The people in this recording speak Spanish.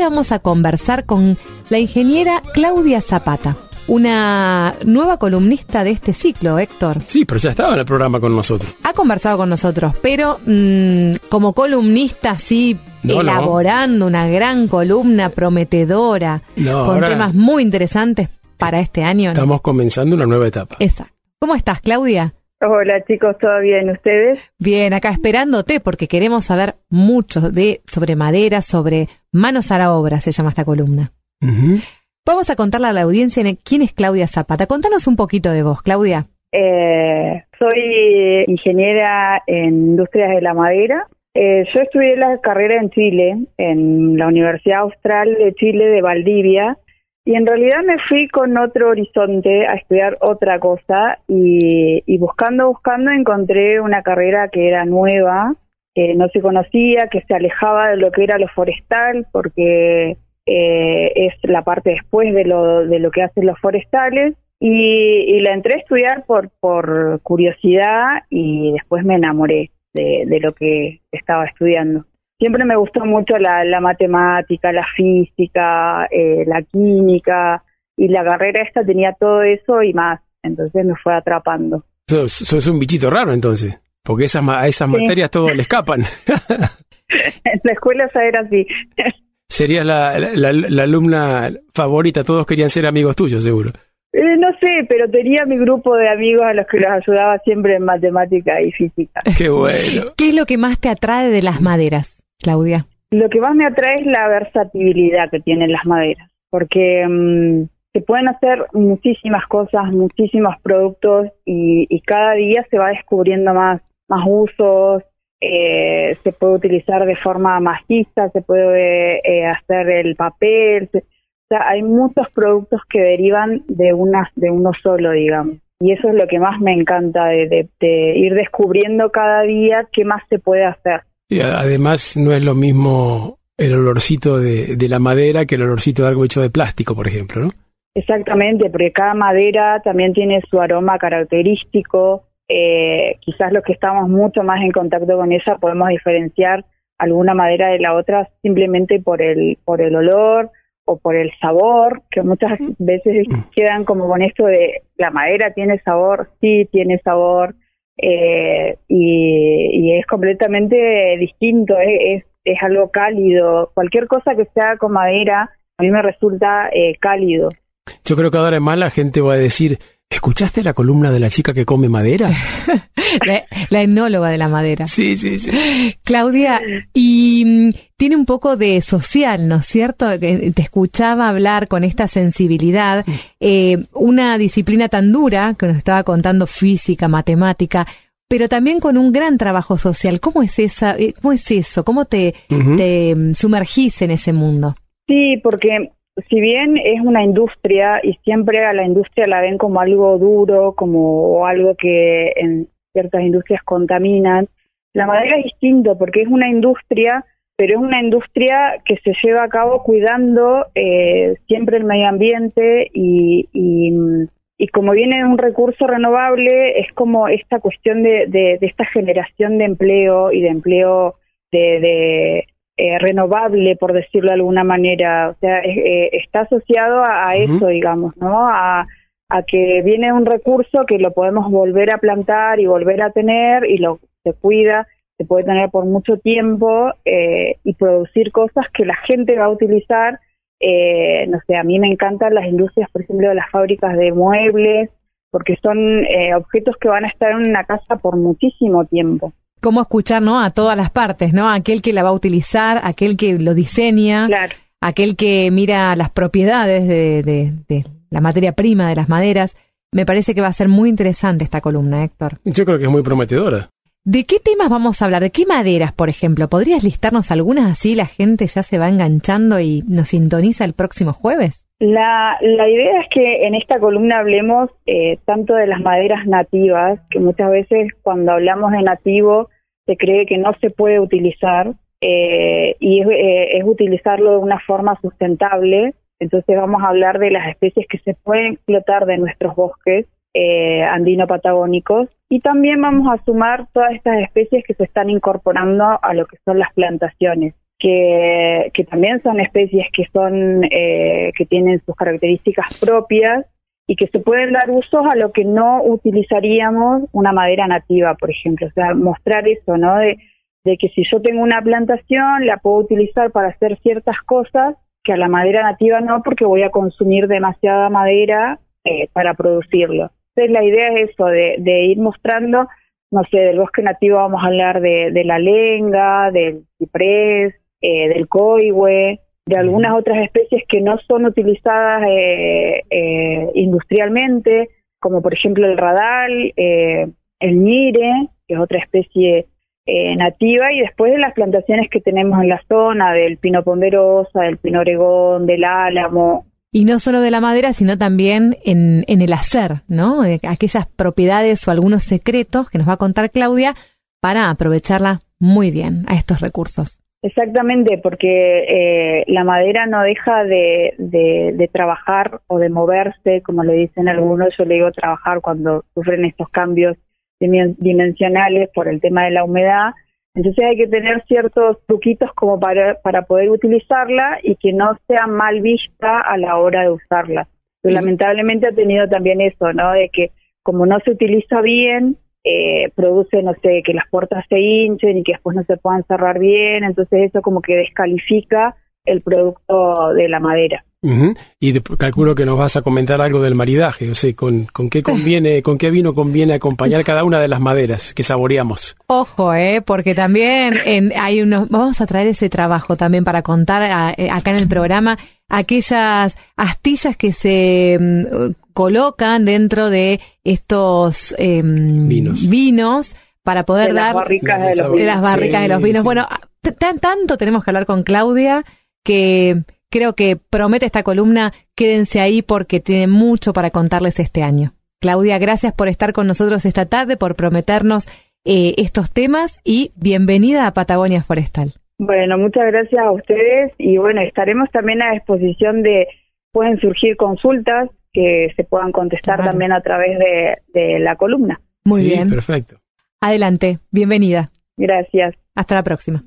ahora vamos a conversar con la ingeniera Claudia Zapata, una nueva columnista de este ciclo, Héctor. Sí, pero ya estaba en el programa con nosotros. Ha conversado con nosotros, pero mm, como columnista, sí, No, no. elaborando una gran columna prometedora, No, con temas muy interesantes para este año. Estamos comenzando una nueva etapa. Exacto. ¿Cómo estás, Claudia? Hola chicos, ¿todo bien? ¿Ustedes? Bien, acá esperándote porque queremos saber mucho de sobre madera, sobre manos a la obra, se llama esta columna. Vamos a contarle a la audiencia quién es Claudia Zapata. Contanos un poquito de vos, Claudia. Eh, soy ingeniera en industrias de la madera. Eh, yo estudié la carrera en Chile, en la Universidad Austral de Chile de Valdivia, y en realidad me fui con otro horizonte a estudiar otra cosa y, buscando, buscando encontré una carrera que era nueva, que no se conocía, que se alejaba de lo que era lo forestal, porque eh, es la parte después de lo, de lo que hacen los forestales. Y, la entré a estudiar por, por curiosidad y después me enamoré de lo que estaba estudiando. Siempre me gustó mucho la, la matemática, la física, eh, la química y la carrera esta tenía todo eso y más. Entonces me fue atrapando. Sos, sos un bichito raro entonces, porque esas, ma- a esas Sí. materias todos le escapan. en la escuela ya era así. Serías la, la- la alumna favorita, todos querían ser amigos tuyos, seguro. Eh, no sé, pero tenía mi grupo de amigos a los que los ayudaba siempre en matemática y física. Qué bueno. ¿Qué es lo que más te atrae de las maderas, Claudia? Lo que más me atrae es la versatilidad que tienen las maderas, porque mm, se pueden hacer muchísimas cosas, muchísimos productos y, cada día se va descubriendo más, más usos, eh, se puede utilizar de forma maciza, se puede eh, hacer el papel, se- o sea, hay muchos productos que derivan de, una, de uno solo, digamos. Y eso es lo que más me encanta de, de- de ir descubriendo cada día qué más se puede hacer. Y además no es lo mismo el olorcito de, de la madera que el olorcito de algo hecho de plástico, por ejemplo, ¿no? Exactamente, porque cada madera también tiene su aroma característico. Eh, quizás los que estamos mucho más en contacto con ella podemos diferenciar alguna madera de la otra simplemente por el por el olor o por el sabor, que muchas veces quedan como con esto de la madera tiene sabor, sí tiene sabor, eh, y, es completamente distinto, es, es algo cálido. Cualquier cosa que sea con madera a mí me resulta eh, cálido. Yo creo que ahora más la gente va a decir, ¿escuchaste la columna de la chica que come madera? La, la etnóloga de la madera. Sí, sí, sí. Claudia, y mm, tiene un poco de social, ¿no es cierto? Que Te escuchaba hablar con esta sensibilidad, eh, una disciplina tan dura que nos estaba contando física, matemática, pero también con un gran trabajo social. ¿Cómo es esa? eh, ¿Cómo es eso? ¿Cómo te, te mm, sumergís en ese mundo? Sí, porque si bien es una industria y siempre a la industria la ven como algo duro, como algo que en ciertas industrias contaminan, la madera es distinto porque es una industria, pero es una industria que se lleva a cabo cuidando eh, siempre el medio ambiente y, y, como viene de un recurso renovable, es como esta cuestión de, de, de esta generación de empleo y de empleo de, de eh, renovable, por decirlo de alguna manera. O sea, eh, está asociado a, eso, digamos, ¿no? A, a que viene un recurso que lo podemos volver a plantar y volver a tener y lo se cuida, se puede tener por mucho tiempo eh, y producir cosas que la gente va a utilizar. Eh, no sé, a mí me encantan las industrias, por ejemplo, de las fábricas de muebles, porque son eh, objetos que van a estar en una casa por muchísimo tiempo. ¿Cómo escuchar, no? A todas las partes, ¿no? Aquel que la va a utilizar, aquel que lo diseña, Claro. aquel que mira las propiedades de, de- de la materia prima de las maderas. Me parece que va a ser muy interesante esta columna, Héctor. Yo creo que es muy prometedora. ¿De qué temas vamos a hablar? ¿De qué maderas, por ejemplo? ¿Podrías listarnos algunas así la gente ya se va enganchando y nos sintoniza el próximo jueves? La, la idea es que en esta columna hablemos eh, tanto de las maderas nativas, que muchas veces cuando hablamos de nativo se cree que no se puede utilizar eh, y es, eh, es utilizarlo de una forma sustentable. Entonces vamos a hablar de las especies que se pueden explotar de nuestros bosques eh, andino-patagónicos y también vamos a sumar todas estas especies que se están incorporando a lo que son las plantaciones. que, que también son especies que son que tienen sus características propias y que se pueden dar usos a lo que no utilizaríamos una madera nativa, por ejemplo. O sea, mostrar eso, ¿no? De, de que si yo tengo una plantación, la puedo utilizar para hacer ciertas cosas que a la madera nativa no, porque voy a consumir demasiada madera eh, para producirlo. Entonces la idea es eso, de, de, ir mostrando, no sé, del bosque nativo vamos a hablar de, de la lenga, del ciprés, eh, del coihue, de algunas otras especies que no son utilizadas eh, eh, industrialmente, como por ejemplo el radal, eh, el ñire, que es otra especie eh, nativa, y después de las plantaciones que tenemos en la zona, del pino ponderosa, del pino oregón, del álamo. Y no solo de la madera, sino también en, en el hacer, ¿no? Aquellas propiedades o algunos secretos que nos va a contar Claudia para aprovecharla muy bien a estos recursos. Exactamente, porque eh, la madera no deja de, de, de, trabajar o de moverse, como le dicen algunos, yo le digo trabajar cuando sufren estos cambios dimensionales por el tema de la humedad. Entonces hay que tener ciertos truquitos como para, para poder utilizarla y que no sea mal vista a la hora de usarla. Lamentablemente ha tenido también eso, ¿no? De que como no se utiliza bien, eh, produce, no sé, que las puertas se hinchen y que después no se puedan cerrar bien, entonces eso como que descalifica el producto de la madera. Y calculo que nos vas a comentar algo del maridaje, o sea, con, con qué conviene, con qué vino conviene acompañar cada una de las maderas que saboreamos. Ojo, eh, porque también en, hay unos, vamos a traer ese trabajo también para contar eh, acá en el programa aquellas astillas que se mm, colocan dentro de estos em, vinos. para poder dar las barricas de los, las barricas de los vinos. Bueno, tan, tanto tenemos que hablar con Claudia que creo que promete esta columna. Quédense ahí porque tiene mucho para contarles este año. Claudia, gracias por estar con nosotros esta tarde, por prometernos eh, estos temas y bienvenida a Patagonia Forestal. Bueno, muchas gracias a ustedes y bueno, estaremos también a disposición de, pueden surgir consultas que se puedan contestar también a través de, la columna. Muy bien. Perfecto. Adelante, bienvenida. Gracias. Hasta la próxima.